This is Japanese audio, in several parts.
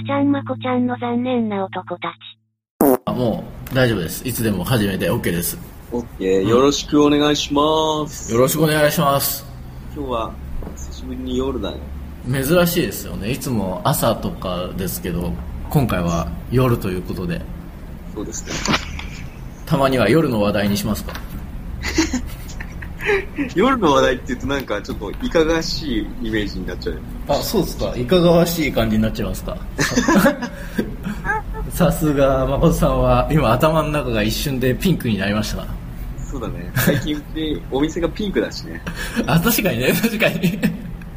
ガチャンマコちゃんの残念な男たち。あもう大丈夫です。いつでも始めて OK です。オッケー、よろしくお願いします。よろしくお願いします。今日は、久しぶりに夜だね。珍しいですよね。いつも朝とかですけど、今回は夜ということで、そうですね。たまには夜の話題にしますか？夜の話題って言うとなんかちょっといかがわしいイメージになっちゃう。あ、そうですか。いかがわしい感じになっちゃいますか。さすが、誠さんは、今頭の中が一瞬でピンクになりました。そうだね。最近うちお店がピンクだしね。あ、確かにね、確かに。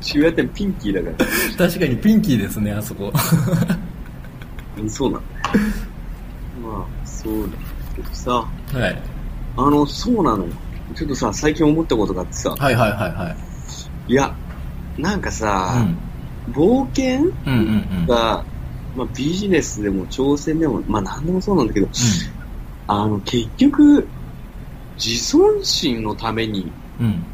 渋谷店ピンキーだか確かにピンキーですね、あそこ。そうなんだね。まあ、そうなんだけどさ、はい。あの、そうなのよ。ちょっとさ、最近思ったことがあってさ、はいはいはいはい。いや、なんかさ、うん。冒険うんうんうん。が、まあビジネスでも挑戦でも、まあ何でもそうなんだけど、あの、結局、自尊心のためにうん。うん。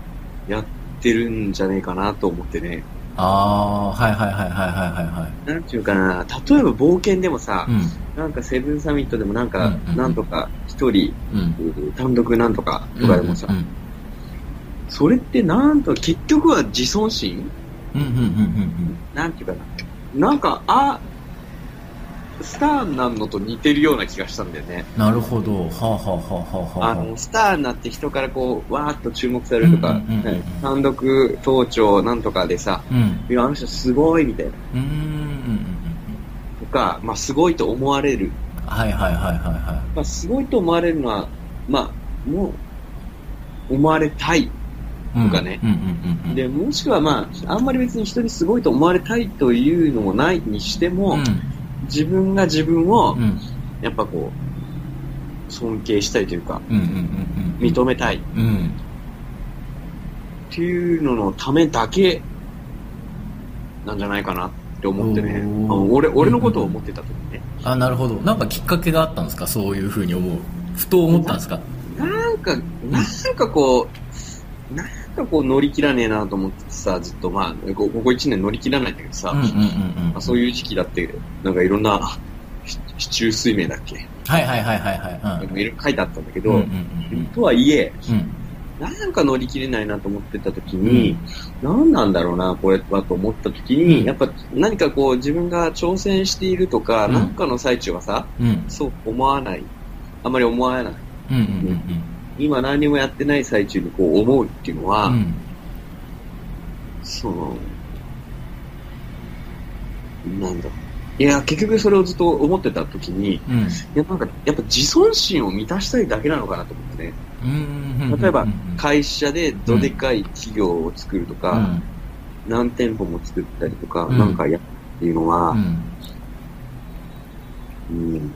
やってるんじゃねえかなと思ってね。ああー、はいはいはいはいはいはいはい。なんていうかな、例えば冒険でもさ、うん。なんかセブンサミットでもなんか、うんうんうんなんとか一人、うん。単独なんとかとかでもさ、うんうんそれってなんと結局は自尊心？うんうんうんうんなんていうかな。なんか、あ、スターになるのと似てるような気がしたんだよね。なるほど。はあ、はあはあはあはあ、あの、スターになって人からこう、わーっと注目されるとか、単独登頂なんとかでさ、うん。いや、あの人すごいみたいな。うーん。とか、まあすごいと思われる。はいはいはいはいはまあすごいと思われるのは、まあ、もう、思われたい。い。とかねうんうんうんうん。で、もしくはまあ、あんまり別に人にすごいと思われたいというのもないにしても、うん。自分が自分をう、ん。やっぱこう、尊敬したいというか、うんうんうんうん。認めたいっうん。ていうののためだけなんじゃないかなって思ってね。俺、俺のことを思ってた時にね。あ、なるほど。なんかきっかけがあったんですか？そういうふうに思う。ふと思ったんですか？なんか、なんかこう、なんかこう乗り切らねえなと思ってさ、ずっとまあ、こここ1年乗り切らないんだけどさ。そういう時期だって、なんかいろんな、し市中水明だっけ？はいはいはいはいはい。なんかいろいろ書いてあったんだけど、うん。うんうんとはいえ、うん。うん。なんか乗り切れないなと思ってた時に、何なんだろうな、これはと思った時に、うんやっぱ何かこう自分が挑戦しているとか、うんなんかの最中はさ、うん。そう思わない。あんまり思わない。うんうんうん今何もやってない最中にこう思うっていうのは、うん。うん。その、なんだ。いや、結局それをずっと思ってた時に、うん。いや、なんか、やっぱ自尊心を満たしたいだけなのかなと思ってね。うん。例えばうん、会社でどでかい企業を作るとか、うん。何店舗も作ったりとか、うんなんかやるっていうのは、うん。うん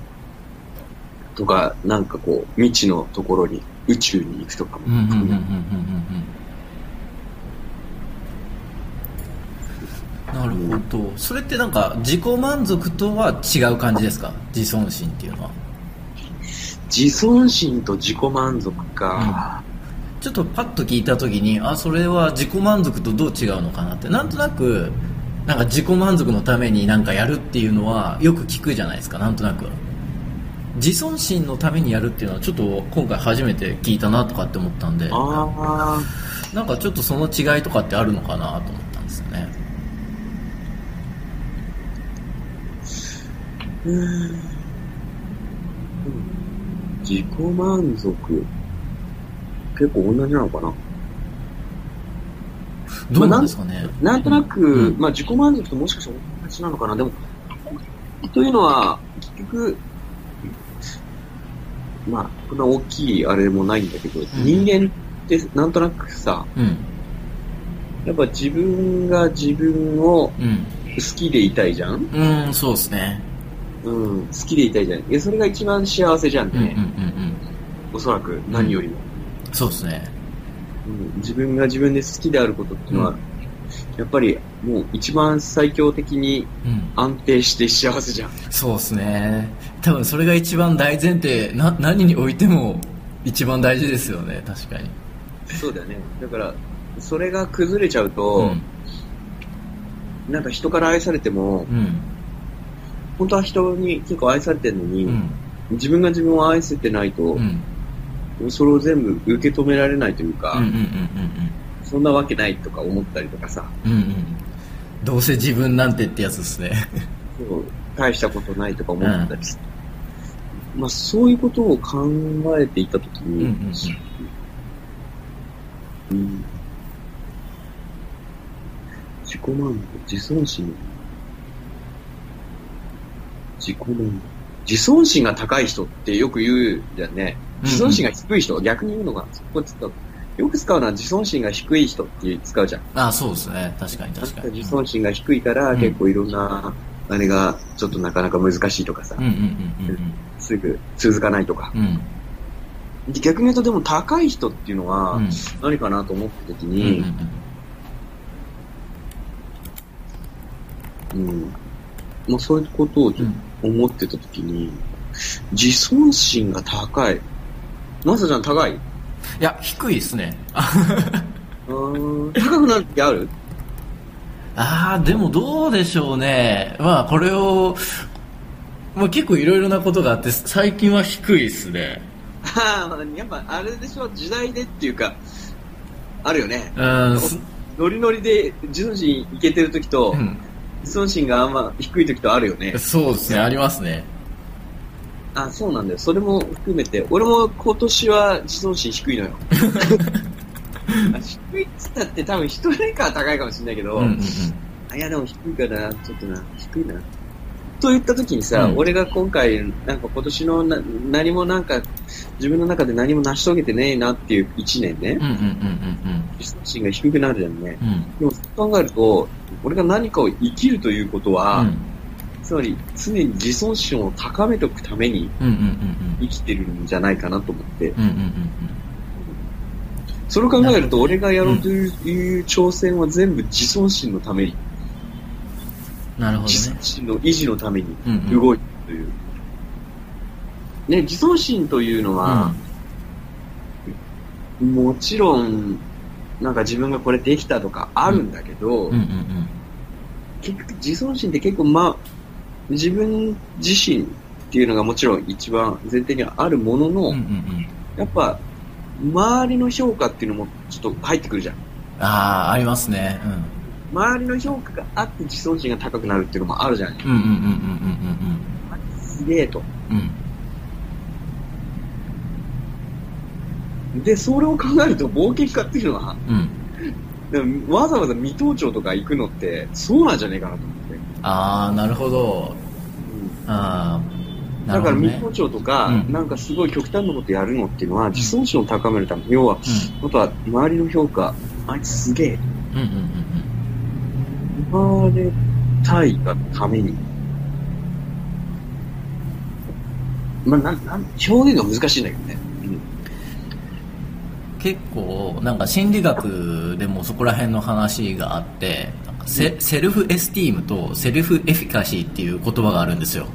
とか、なんかこう、未知のところに、宇宙に行くとかもうんうんうんうんうんうんうんなるほど。それってなんか自己満足とは違う感じですか？自尊心っていうのは。自尊心と自己満足か。ちょっとパッと聞いた時に、あ、それは自己満足とどう違うのかなって。なんとなく、なんか自己満足のためになんかやるっていうのはよく聞くじゃないですか、なんとなく。自尊心のためにやるっていうのはちょっと今回初めて聞いたなとかって思ったんで、ああ、なんかちょっとその違いとかってあるのかなと思ったんですよね。うん自己満足。結構同じなのかな？どうなんですかね。なんとなく、うんまあ自己満足ともしかしたら同じなのかなでも、というのは、結局、まあ、こんな大きいあれもないんだけど、人間ってなんとなくさ、うん。やっぱ自分が自分をうん。好きでいたいじゃん？うん、そうですね。うん、好きでいたいじゃん。いや、それが一番幸せじゃんうんうんうんね。おそらく、何よりも。うん。そうですね。うん、自分が自分で好きであることっていうのは、やっぱりもう一番最強的にうん。安定して幸せじゃん。そうですね。多分それが一番大前提、な、何においても一番大事ですよね、確かに。そうだよね。だから、それが崩れちゃうと、うん。なんか人から愛されても、うん。本当は人に結構愛されてるのに、うん。自分が自分を愛せてないとう、ん。それを全部受け止められないというか、そんなわけないとか思ったりとかさ。うんうん。どうせ自分なんてってやつですね。そう大したことないとか思ったりして、まあそういうことを考えていたときに、うんうんうんうん自己満足、自尊心。自己満足。自尊心が高い人ってよく言うじゃんね。自尊心が低い人、逆に言うのが、そこ使う。よく使うのは自尊心が低い人って使うじゃん。あそうですね。確かに確かに。自尊心が低いから、うん結構いろんな、あれがちょっとなかなか難しいとかさ、うんうんうんすぐ続かないとか。うんうん。逆に言うとでも高い人っていうのはうん何かなと思った時に、うん。まあそういうことを思ってた時に、自尊心が高い。マサちゃん高い？いや、低いですね。高くなる時ある？あー、でもどうでしょうね。まあ、これを、まあ結構いろいろなことがあって、最近は低いですね。ああ、やっぱあれでしょ、時代でっていうか、あるよね。うん、すノリノリで自尊心いけてる時と、うん自尊心があんま低い時とあるよね。そうですね、ありますね。あ、そうなんだよ。それも含めて、俺も今年は自尊心低いのよ。あ 低いっつったって多分一人かは高いかもしれないけど、うんうんうん。あいやでも低いかな、ちょっとな、低いな。と言った時にさ、うん。俺が今回、なんか今年のな何もなんか、自分の中で何も成し遂げてねえなっていう一年ね、自尊心が低くなるじゃんね。うん。うん。でも考えると、俺が何かを生きるということは、うん。つまり常に自尊心を高めておくために生きてるんじゃないかなと思って、それを考えると、俺がやろうという挑戦は全部自尊心のために、なるほどね。自尊心の維持のためにうんうん動いてるという。ね、自尊心というのは、もちろん、なんか自分がこれできたとかあるんだけど、うんうんうん結局自尊心って結構まあ、自分自身っていうのがもちろん一番前提にはあるものの、うんうんうん。やっぱ、周りの評価っていうのもちょっと入ってくるじゃん。ああ、ありますね。周りの評価があって自尊心が高くなるっていうのもあるじゃん。うん。うんうんうんうんすげえと。うんうん。うん。で、それを考えると冒険家っていうのは、うん。でもわざわざ未登頂とか行くのって、そうなんじゃねえかなと思って。ああ、なるほど。ああ、なだから未。登頂とか、うんなんかすごい極端なことやるのっていうのは、自尊心を高めるため、要は、あとは周りの評価、あいつすげえ、うんうんうんうん言われたいがために。まあ、なん、なん、表現が難しいんだけどね。結構なんか心理学でもそこら辺の話があってなんかセ self-esteem と self-efficacy っていう言葉があるんですよ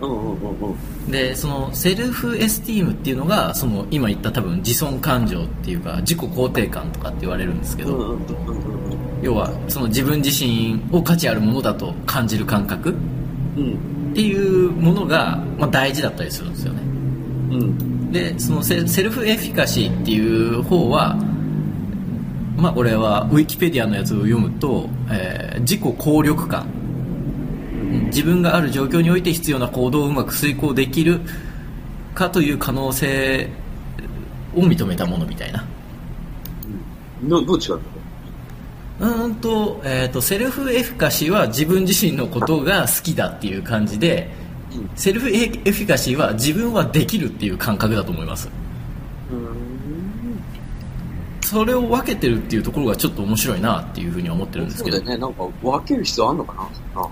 うんうんうんうん。でその self-esteem っていうのがその今言った多分自尊感情っていうか自己肯定感とかって言われるんですけど、うんうんうんうん要はその自分自身を価値あるものだと感じる感覚っうん。ていうものが、まあ、大事だったりするんですよねうん。でそのセ self-efficacy っていう方はまあこれはウィキペディアのやつを読むと、えー自己効力感自分がある状況において必要な行動をうまく遂行できるかという可能性を認めたものみたいなどどう違うの？うーんと,、えー、とセルフエフィカシーは自分自身のことが好きだっていう感じでうんセルフエフィカシーは自分はできるっていう感覚だと思いますそれを分けてるっていうところがちょっと面白いなっていうふうには思ってるんですけどそうだよね。なんか分ける必要あんのかなあ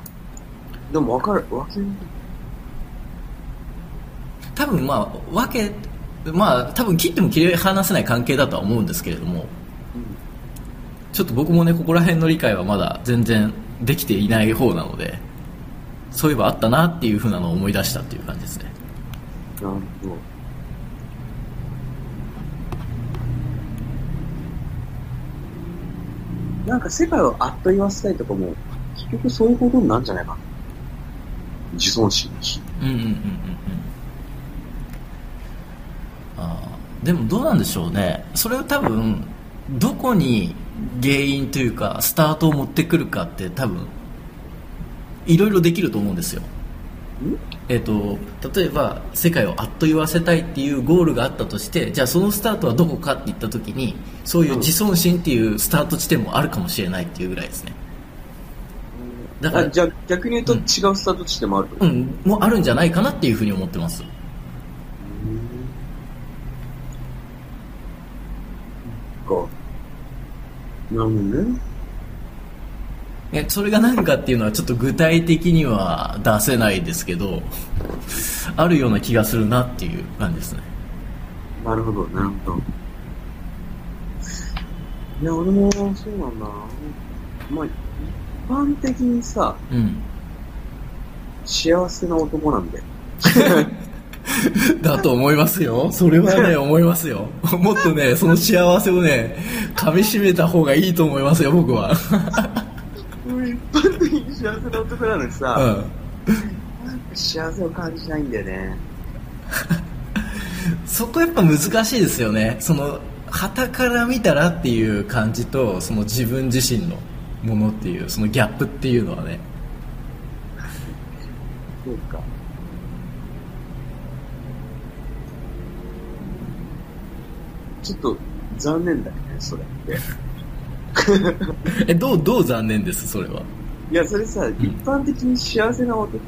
でも分かる、分ける。多分まあ分けまあ多分切っても切り離せない関係だとは思うんですけれどもちょっと僕もねここら辺の理解はまだ全然できていない方なのでそういえばあったなっていうふうなのを思い出したっていう感じですねなるほど。なんか世界をあっと言わせたいとかも、結局そういうことになるんじゃないか自尊心。うんうんうんうんうんあーでもどうなんでしょうねそれは多分どこに原因というかスタートを持ってくるかって多分いろいろできると思うんですよ。えっと例えば世界をあっと言わせたいっていうゴールがあったとしてじゃあそのスタートはどこかって言った時にそういう自尊心っていうスタート地点もあるかもしれないっていうぐらいですね。だからあじゃあ逆に言うと違うスタート地点もあると？うん。もうあるんじゃないかなっていうふうに思ってますか。なるほどね。えそれが何かっていうのはちょっと具体的には出せないですけどあるような気がするなっていう感じですねなるほど、なるほど。いや、俺もそうなんだな。まあ、一般的にさ、うん幸せな男なんだよ。だと思いますよ。それはね。思いますよ。もっとねその幸せをね噛みしめた方がいいと思いますよ僕は。俺一般的に幸せな男なのにさ、うん。幸せを感じないんだよね。そこやっぱ難しいですよね。その旗から見たらっていう感じとその自分自身のものっていうそのギャップっていうのはね。そうか。ちょっと残念だよね、それって。えどうどう残念ですそれは、いや、それさ、一般的に幸せな男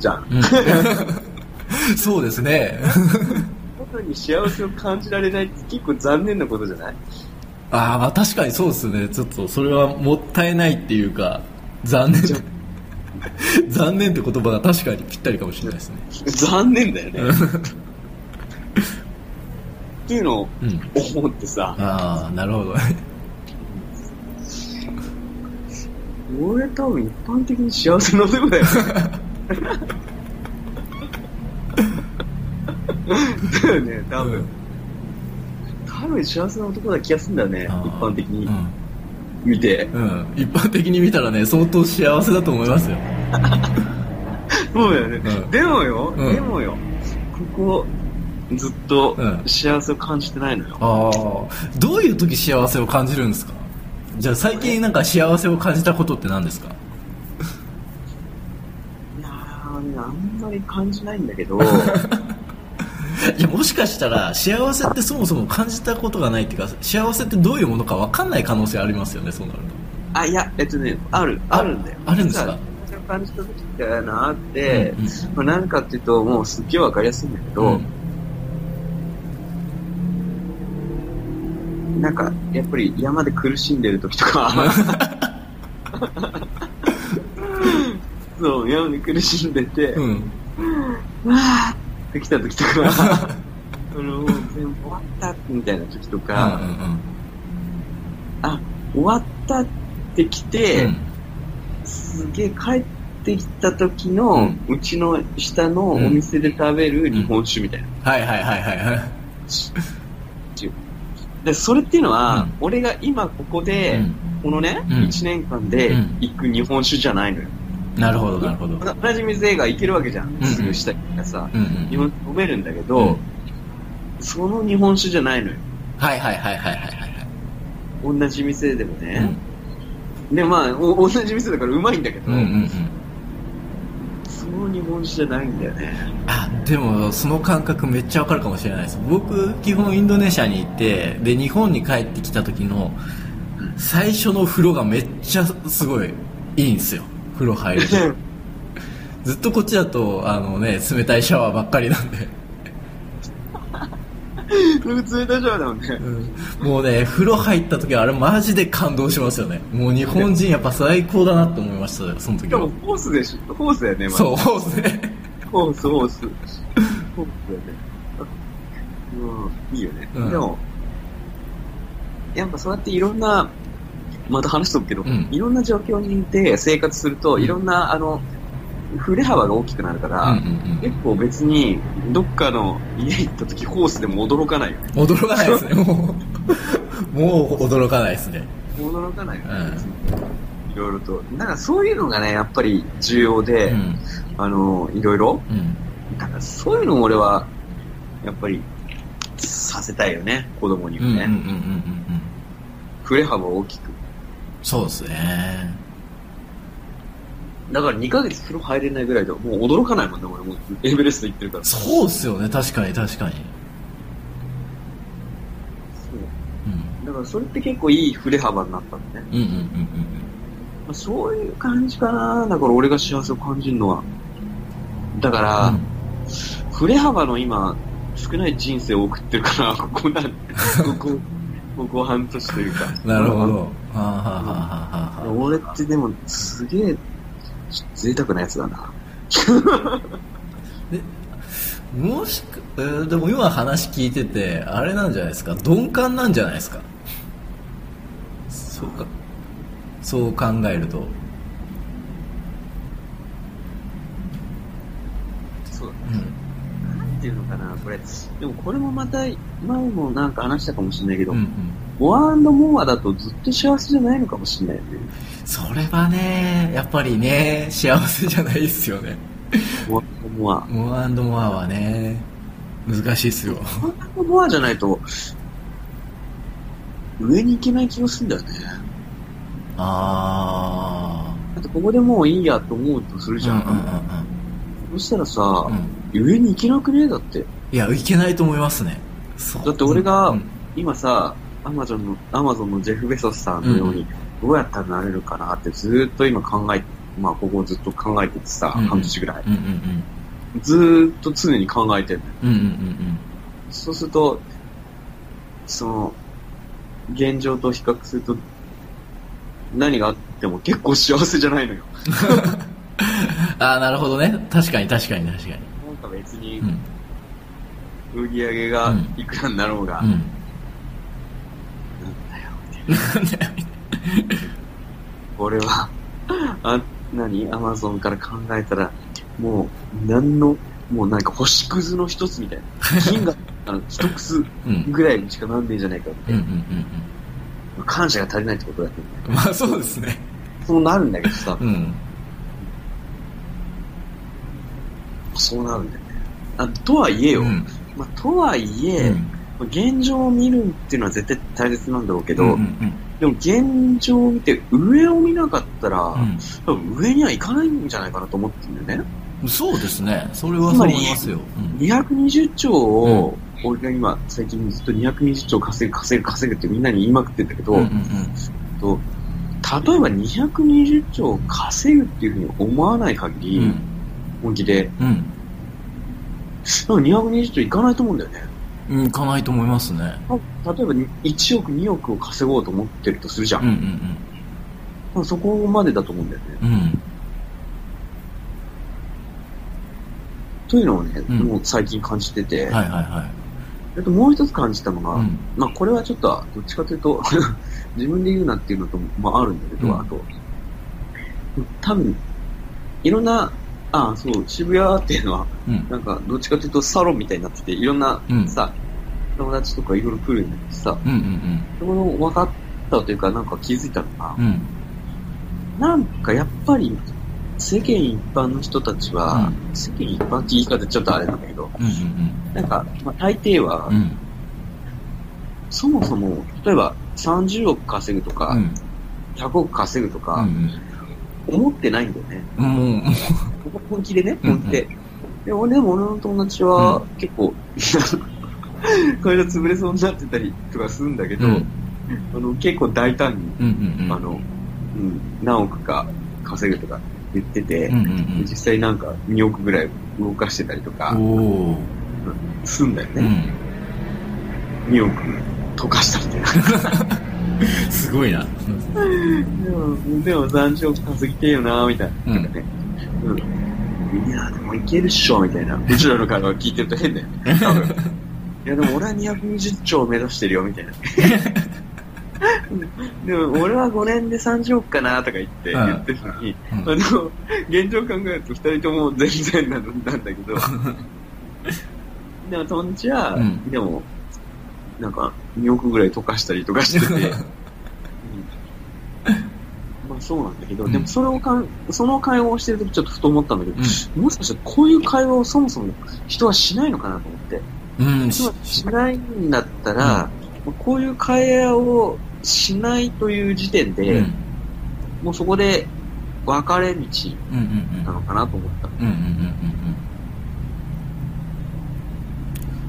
じゃん。うん、そうですね。外に幸せを感じられないって結構残念なことじゃない？ああまあ確かにそうですね。ちょっとそれはもったいないっていうか残念。残念って言葉が確かにぴったりかもしれないですね。残念だよね。っていうのをうん。思ってさ、ああなるほど。ね俺多分一般的に幸せな男だよ。だよね、多分。多分幸せな男な気がするんだよね、一般的に。うん。見て。うん、一般的に見たらね相当幸せだと思いますよ。そうだよね。うん。でもよ、うん。でもよ、ここ、ずっとうん。幸せを感じてないのよ。ああどういう時幸せを感じるんですか？じゃあ最近なんか幸せを感じたことって何ですか？いやー、あんまり感じないんだけど、いやもしかしたら幸せってそもそも感じたことがないっていうか幸せってどういうものか分かんない可能性ありますよねそうなるあ、いや、えっとね、ある、ああるんだよ。あるんですか？感じた時ってあって、うんうん。まあ、なんかっていうと、もうすっげえわかりやすいんだけと、ど、なんか、やっぱり山で苦しんでる時とか、そう、山で苦しんでて、うん。うんわーって来た時とか、あの、もう全部終わったみたいな時とうんか、あ、終わったって来て、うん。すげえ帰ってきた時の、うちの下のお店で食べる日本酒みたいな。はいはいはいはいはい で、それっていうのは、うん。俺が今ここで、うん。このね、うん。1年間でうん。行く日本酒じゃないのよ。なるほどなるほど。同じ店が行けるわけじゃん。うんすぐ下がさ、うん日本酒飲めるんだけど、うん。その日本酒じゃないのよ。はいはいはいはいはいはい同じ店でもはいね。で、まあ、お同じ店だからうまいんだけど、うんうんうんの日本酒じゃないんだよね。あでもその感覚めっちゃわかるかもしれないです。僕基本インドネシアに行ってで日本に帰ってきた時の最初の風呂がめっちゃすごいいいんですよ。風呂入ると ずっとこっちだとあのね冷たいシャワーばっかりなんで、普通冷たいシャワーだもんね。もうね風呂入った時はあれマジで感動しますよね。もう日本人やっぱ最高だなって思いましたよその時は。しかもホースでしょ。ホースだよね、まずそうそうですね。ホース、ホース。ホースだよね。うん、いいよね。うん。でも、やっぱそうやっていろんな、また話しとくけど、うん。いろんな状況にいて生活すると、うん。いろんな、あの、振れ幅が大きくなるから、うんうんうん結構別に、どっかの家行った時ホースでも驚かないよね。驚かないですね もうもう驚かないですね驚かないよね。うんいろいろと。だからそういうのがね、やっぱり重要で、うんあの、いろいろ。うんだからそういうのを俺は、やっぱり、させたいよね、子供にはね。振れ幅を大きく。そうですねだから2ヶ月風呂入れないぐらいでもう驚かないもんね、俺もうエベレスト行ってるから。そうっすよね確かに確かにそううんだからそれって結構いい振れ幅になったんだね。うんうんうんまあ、そういう感じかな。だから俺が幸せを感じるのは。だから、うん振れ幅の今、少ない人生を送ってるから、ここなん、ここ、ここ半年というか。うんなるほどはあはあはあはあはあ俺ってでも、すげえ、贅沢なやつだな。もしく、えーでも今話聞いててあれなんじゃないですか？鈍感なんじゃないですか？そうか。そう考えると。そううん。なんていうのかな、これ。でもこれもまた、前もなんか話したかもしれないけど、うんうんモアモアだとずっと幸せじゃないのかもしれないよね。それはねやっぱりね幸せじゃないですよねモアモア。モアモアはね難しいっすよモアモアじゃないと、上に行けない気がするんだよね。あだってここでもういいやと思うとするじゃん。あうんうんうんそしたらさ、うんうん上に行けなくねえだって。いやいけないと思いますねそうだって俺がうん今さ、アマゾンの、アマゾンのジェフ・ベソスさんのように、どうやったらなれるかなってずーっと今考えて、まあここをずっと考えててさ、うんうん。半年ぐらい。うんうんずーっと常に考えてるそうすると、その、現状と比較すると、何があっても結構幸せじゃないのよ。ああなるほどね。確かに確かに確かに。なんか別にう、ん。売り上げがいくらになろうが、うん 俺は、あ、何？アマゾンから考えたら、もう、何の、もうなんか星屑の一つみたいな。金が、あの、一くすうんぐらいにしかなんねえじゃないかみたいうんうんうんな。感謝が足りないってことだけどね。う。んまあそうですね。そうなるんだけどさ、うん。そうなるんだよね。あとはいえよ、うん。まあ、とはいえ、現状を見るっていうのは絶対大切なんだろうけど、うんうんでも現状を見て上を見なかったら、うん。多分上には行かないんじゃないかなと思ってるんだよね。うんそうですね。それはそう思いますよ。220兆を、俺が今最近ずっと220兆稼ぐ稼ぐ稼ぐってみんなに言いまくってんだけど、うんうんうん。と例えば220兆稼ぐっていうふうに思わない限り、うん。本気で、うん。多分220兆いかないと思うんだよね。うんいかないと思いますね。例えば1億2億を稼ごうと思ってるとするじゃん。うんうんまあそこまでだと思うんだよね。うん。うんというのをね、うん。もう最近感じてて、はいはいはあともう一つ感じたのが、いうん。まあこれはちょっとどっちかというと 自分で言うなっていうのと、まああるんだけど、うん。あと、多分、いろんな、ああ、そう、渋谷っていうのは、うん。なんかどっちかというとサロンみたいになってて、いろんなうん。さ、友達とかいろいろ来るんだけどさ、うんうんそこの分かったというかなんか気づいたのがう、ん。なんかやっぱり世間一般の人たちは、世間一般って言い方ちょっとあれなんだけど、うんうんなんか、まあ、大抵は、うん。うんそもそも、例えば30億稼ぐとか、うん。100億稼ぐとうか、ん。思ってないんだよね。うん本気でね、うん本気で。でもでも俺の友達は結構、これが潰れそうになってたりとかするんだけど、うんあの結構大胆に、あの、うん、何億か稼ぐとか言ってて、実際なんか2億ぐらい動かしてたりとうんかすんだよね。うん2億溶かしたみたいな。すごいな でも、でも30億稼ぎてえよなみたいな。うんなんかね。うん。いや、でもいけるっしょみたいな。うちらの会話聞いてると変だよね。多分いや、でも俺は220兆目指してるよ、みたいな。でも、俺は5年で30億かなとか言って、うん言ってるのに、うんあの、現状考えると2人とも全然なんなんだけど、でも友達は、うんでも、なんか2億ぐらい溶かしたりとかしてて、う んままあそうなんだけど、うんでもそれをかん、その会話をしてるときちょっとふと思ったんだけど、うもしかしてこういう会話をそもそも人はしないのかなと思って。うん、人はしないんだったら、こういう会話をしないという時点うん、で、うん、もうそこで分かれ道うん、うん、なのかなと思った。うん、うん、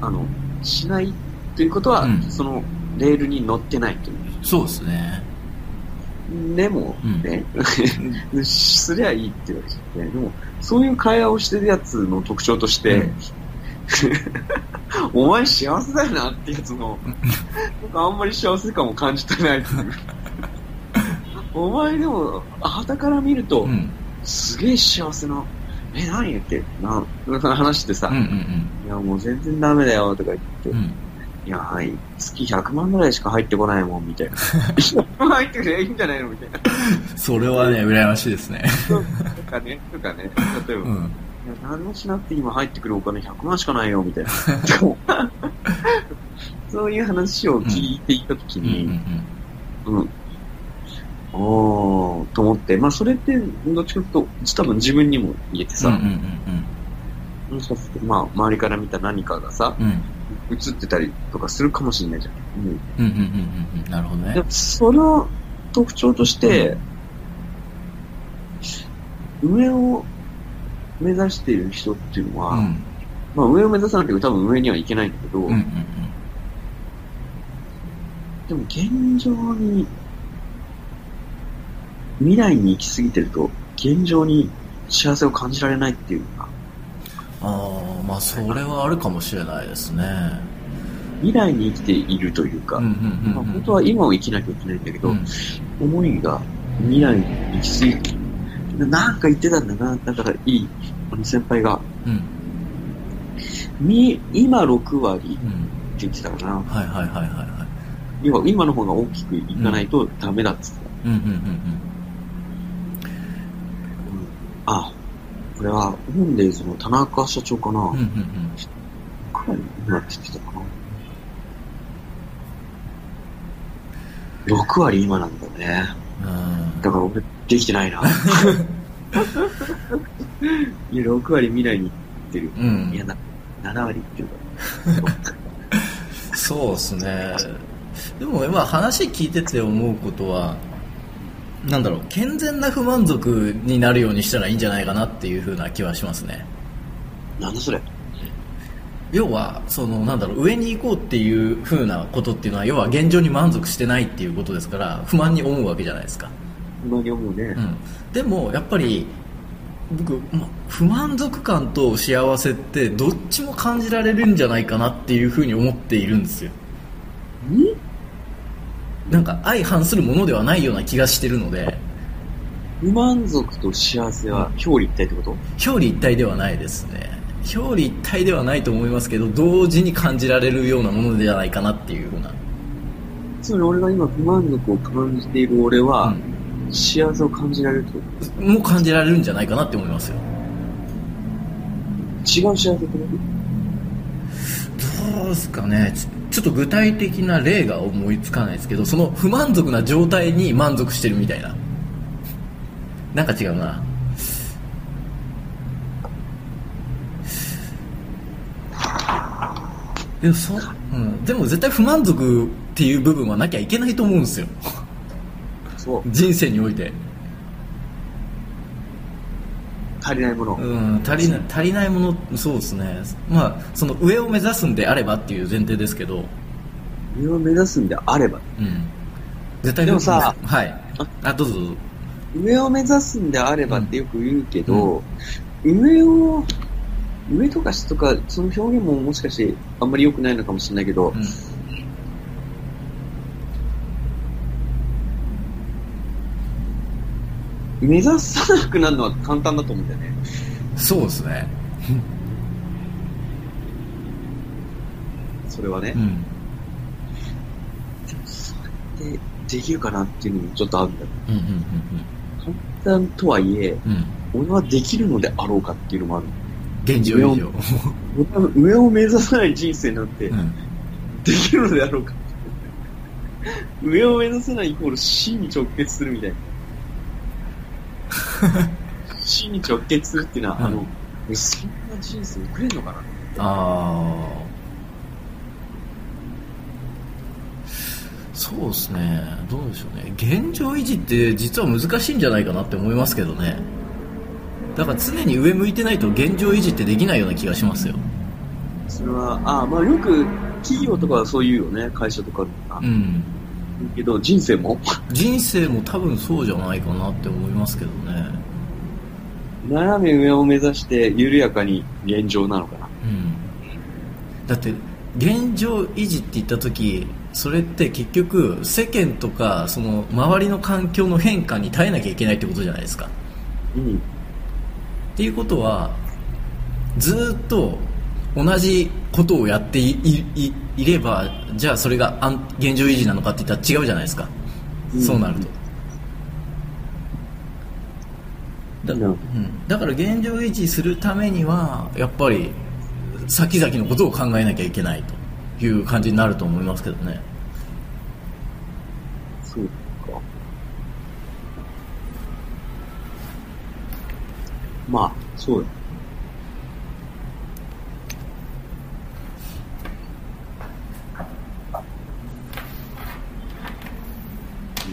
うん、あの、しないということは、うんそのレールに乗ってないという。うん、そうですね。でもうん。ね、すりゃいいってわけじゃなくて、でも、そういう会話をしてるやつの特徴として、うん。お前幸せだよなってやつの、なんかあんまり幸せ感を感じてない。お前でも、旗から見ると、うん、すげえ幸せな、え、何言ってな、話してさ、うん、うん、いやもう全然ダメだよとか言って、うん、うん。いや、はい、月100万ぐらいしか入ってこないもん、みたいな。100 万入ってくればいいんじゃないのみたいな。それはね、羨ましいですね。とかね、とかね、例えば、いやうん、何もしなくて今入ってくるお金100万しかないよ、みたいな。そういう話を聞いていたときうん、うんに、、うん。おー、と思って、まあそれって、どっちかというと、多分自分にも言えてうん、うさ、ん、もしかして、まあ周りから見た何かがさ、うん、うん、映ってたりとかするかもしれないじゃん。うんうん、うん、うん、うん、なるほどね。その特徴として、上を目指している人っていうのは、うん、まあ上を目指さなきゃ多分上にはいけないんだけど、うん、うん、でも現状に、未来に行き過ぎてると、現状に幸せを感じられないっていうああ、まあ、それはあるかもしれないですね。未来に生きているというか、本当は今を生きなきゃいけないんだけど、うん、思いが未来に行き過ぎてる。なんか言ってたんだな、だからいい、あの先輩が、うん、み、今6割ってうん、言ってたかな。はい、はい、はい、はい、はい。要は今の方が大きくいかないとダメだっつってた。うん、うん、うん、うんあ、これは、オンデイズの田中社長かな。うん、うん、うん、なってきたかな。6割今なんだね。うん。だから俺、できてないな。いや、6割未来に行ってる。うんいや、な7割っていうか。そうですね。でも今話聞いてて思うことは、なんだろう、健全な不満足になるようにしたらいいんじゃないかなっていう風な気はしますね。なんだそれ。要は、その、なんだろう、上に行こうっていう風なことっていうのは、要は現状に満足してないっていうことですから、不満に思うわけじゃないですか。今に思うね。うん。でも、やっぱり、僕、ま不満足感と幸せって、どっちも感じられるんじゃないかなっていう風に思っているんですよ。なんか相反するものではないような気がしてるので、不満足と幸せは表裏一体ってこと？表裏一体ではないですね。表裏一体ではないと思いますけど、同時に感じられるようなものではないかなっていうふうな。つまり俺が今不満足を感じている俺は、幸せを感じられるってこうん、もう感じられるんじゃないかなって思いますよ。と違う幸せってこどうですかねちちょっと具体的な例が思いつかないですけど、その不満足な状態に満足してるみたいな。なんか違うな。でもそ、うん、でも絶対不満足っていう部分はなきゃいけないと思うんですよ。人生において。足りないもの。うん、足りない、足りないもの、そうですね。まあ、その上を目指すんであればっていう前提ですけど、上を目指すんであれば。うん。絶対でもさはい。あ、どうぞどうぞ。上を目指すんであればってよく言うけど、上を、上とか下とか、その表現ももしかしてあんまり良くないのかもしれないけど、うん。目指さなくなるのは簡単だと思うんだよね。そうですね。それはねう。ん。それってできるかなっていうのもちょっとあるんだよ。うんうんうん簡単とはいえ、うん。うん。俺はできるのであろうかっていうのもある。現状以上。上を 目指さない人生なんてうん。できるのであろうか。上を目指さないイコール死に直結するみたいな。死に直結するっていうのは、うんあの、そんな人生送れんのかな？ああそうですね。どうでしょうね。現状維持って実は難しいんじゃないかなって思いますけどね。だから常に上向いてないと現状維持ってできないような気がしますよ。それは、ああ、まあよく企業とかはそう言うよね、会社とか。うんけど、人生も？人生も多分そうじゃないかなって思いますけどね斜め上を目指して緩やかに現状なのかな？うんだって現状維持って言った時それって結局世間とかその周りの環境の変化に耐えなきゃいけないってことじゃないですかうん。っていうことはずーっと同じことをやっていいいいればじゃあそれが安現状維持なのかって言ったら違うじゃないですか、うん。そうなると。だ,、うん、だから現状維持するためにはやっぱり先々のことを考えなきゃいけないという感じになると思いますけどね。そうか。まあ、そうだ。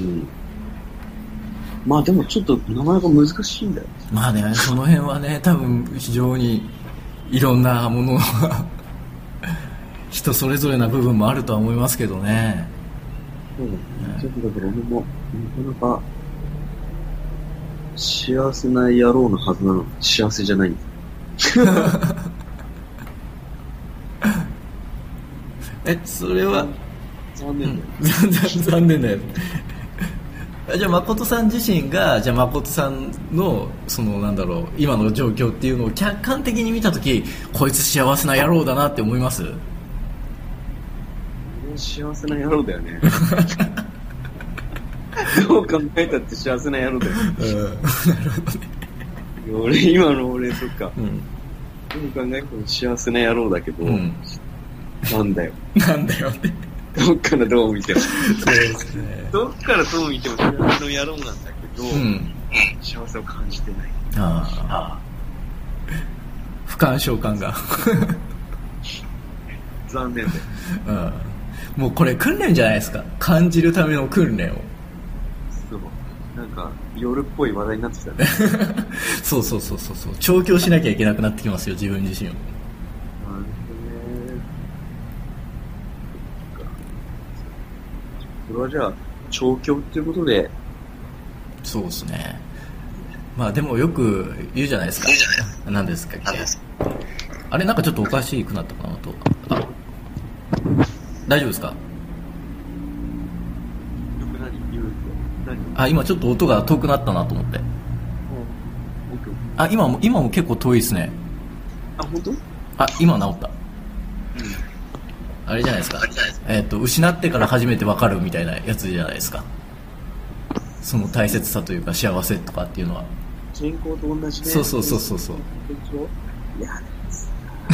うん。まあでもちょっとなかなか難しいんだよ。まあねその辺はね多分非常にいろんなものが 人それぞれな部分もあるとは思いますけどねそうだね。ちょっとだから俺も、なかなか、幸せな野郎のはずなのに幸せじゃないんだ。えそれは？残念だよ。残 残念だよあじゃあ誠さん自身がじゃあ誠さんのそのなんだろう今の状況っていうのを客観的に見た時こいつ幸せな野郎だなって思います？俺幸せな野郎だよね。どう考えたって幸せな野郎だよ。うん俺、今の俺とか、うん、どう考えても幸せな野郎だけど、うん、なんだよ。なんだよってどっからどう見ても。そうですねどっからどう見ても幸せの野郎なんだけど、うん幸せを感じてない。ああ不干渉感が残念だよ。うんもうこれ訓練じゃないですか感じるための訓練をそう。なんか、夜っぽい話題になってきたね。そうそうそうそうそう調教しなきゃいけなくなってきますよ自分自身をなるほどね。そっかそれはじゃあ、調教っていうことで、そうですね。まあでもよく言うじゃないですか。何ですかあれなんかちょっとおかしくなったかなとあ大丈夫ですか？あ今ちょっと音が遠くなったなと思って。僕、あ今も今も結構遠いですね。あ、本当？うん。あ今治ったあれじゃないですか。えっ、と失ってから初めて分かるみたいなやつじゃないですか。その大切さというか幸せとかっていうのは。健康と同じね。そうそうそうそうそう。いや、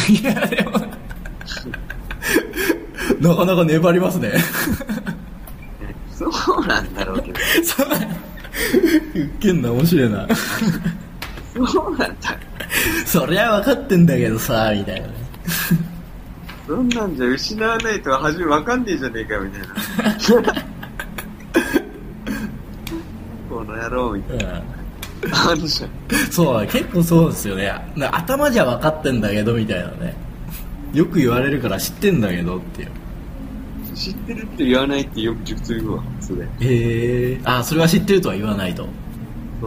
いやでも。なかなか粘りますね。そうなんだろうけど。そう。言っけんな面白いな。そうなんだ。そりゃ分かってんだけどさみたいなねそんなんじゃ失わないと初め分かんねえじゃねえかよみたいな。この野郎みたいな。あんじゃん。そう結構そうですよねな頭じゃ分かってんだけどみたいなねよく言われるから知ってんだけどっていう知ってるって言わないってよく熟通言うわ、それ。へえあそれは知ってるとは言わないと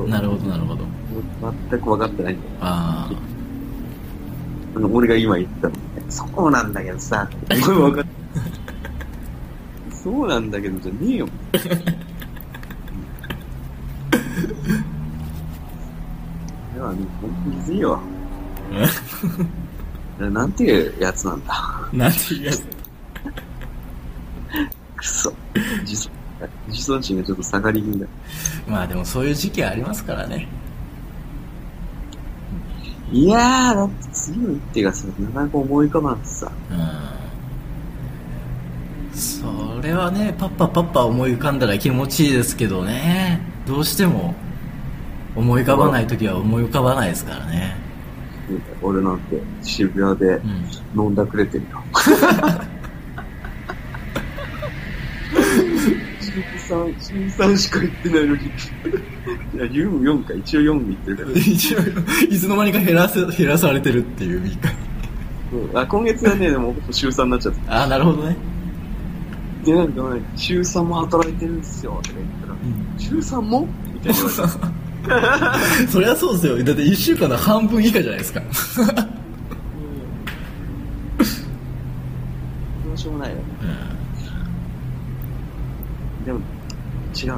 なるほどなるほど全く分かってないん。ああの、俺が今言ったの。そうなんだけどさ。そうなんだけどじゃねえよ。いや、ほんとにずいよ。なんていうやつなんだ。あなんていうやつ？くそ。自尊自尊心がちょっと下がり気味だ。まあでもそういう時期ありますからねいやー、だって次の一手がさ、なかなか思い浮かばんしさ。うん。それはねパッパパッパ思い浮かんだら気持ちいいですけどね。どうしても思い浮かばない時は思い浮かばないですからね。俺なんて渋谷でうん。飲んだくれてるよ。中 3、中3しか行ってないのに。いや、4、4か、一応4行ってるから。一応いつの間にか減らせ減らされてるっていう3日うんあ今月はね、でも週3になっちゃって。ああなるほどねで、なんかね、週3も働いてるんですよ、とか言ったら、週3も？みたいな。そりゃそうですよだって1週間の半分以下じゃないですかどうしようもないよね。うんでも、違う。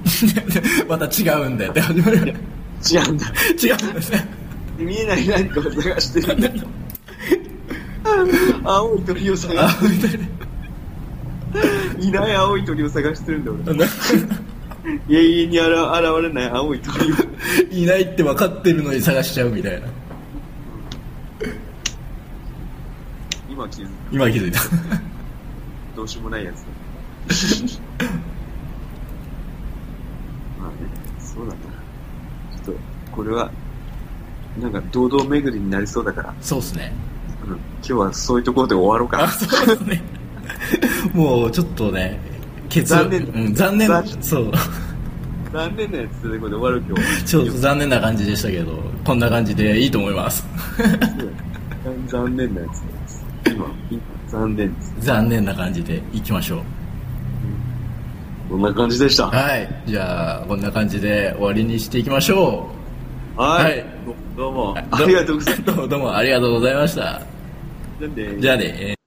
また違うんだよって始まる違うんだ。違うんですね見えない何かを探してるんだよ。青い鳥を探あしみたいないない青い鳥を探してるんだ俺。永遠に現現れない青い鳥を。いないって分かってるのに探しちゃうみたいな今気づいた。今気づいたどうしようもないやつ だ。まあね、そうだな。ちょっと、これは、なんか堂々巡りになりそうだから、そうっすねうん、今日はそういうところで終わろうあか。そうですね もうちょっとね結論残念うん、残念残そう残念なやつでこれで終わる今日。ちょっと残念な感じでしたけどこんな感じでいいと思います 残念なやつです。今、今残念です。残念な感じでいきましょうこんな感じでした。はい。じゃあこんな感じで終わりにしていきましょはい。はい。どどうも。う、ありがとうございます。どうもどうもありがとうございました。じゃあねえー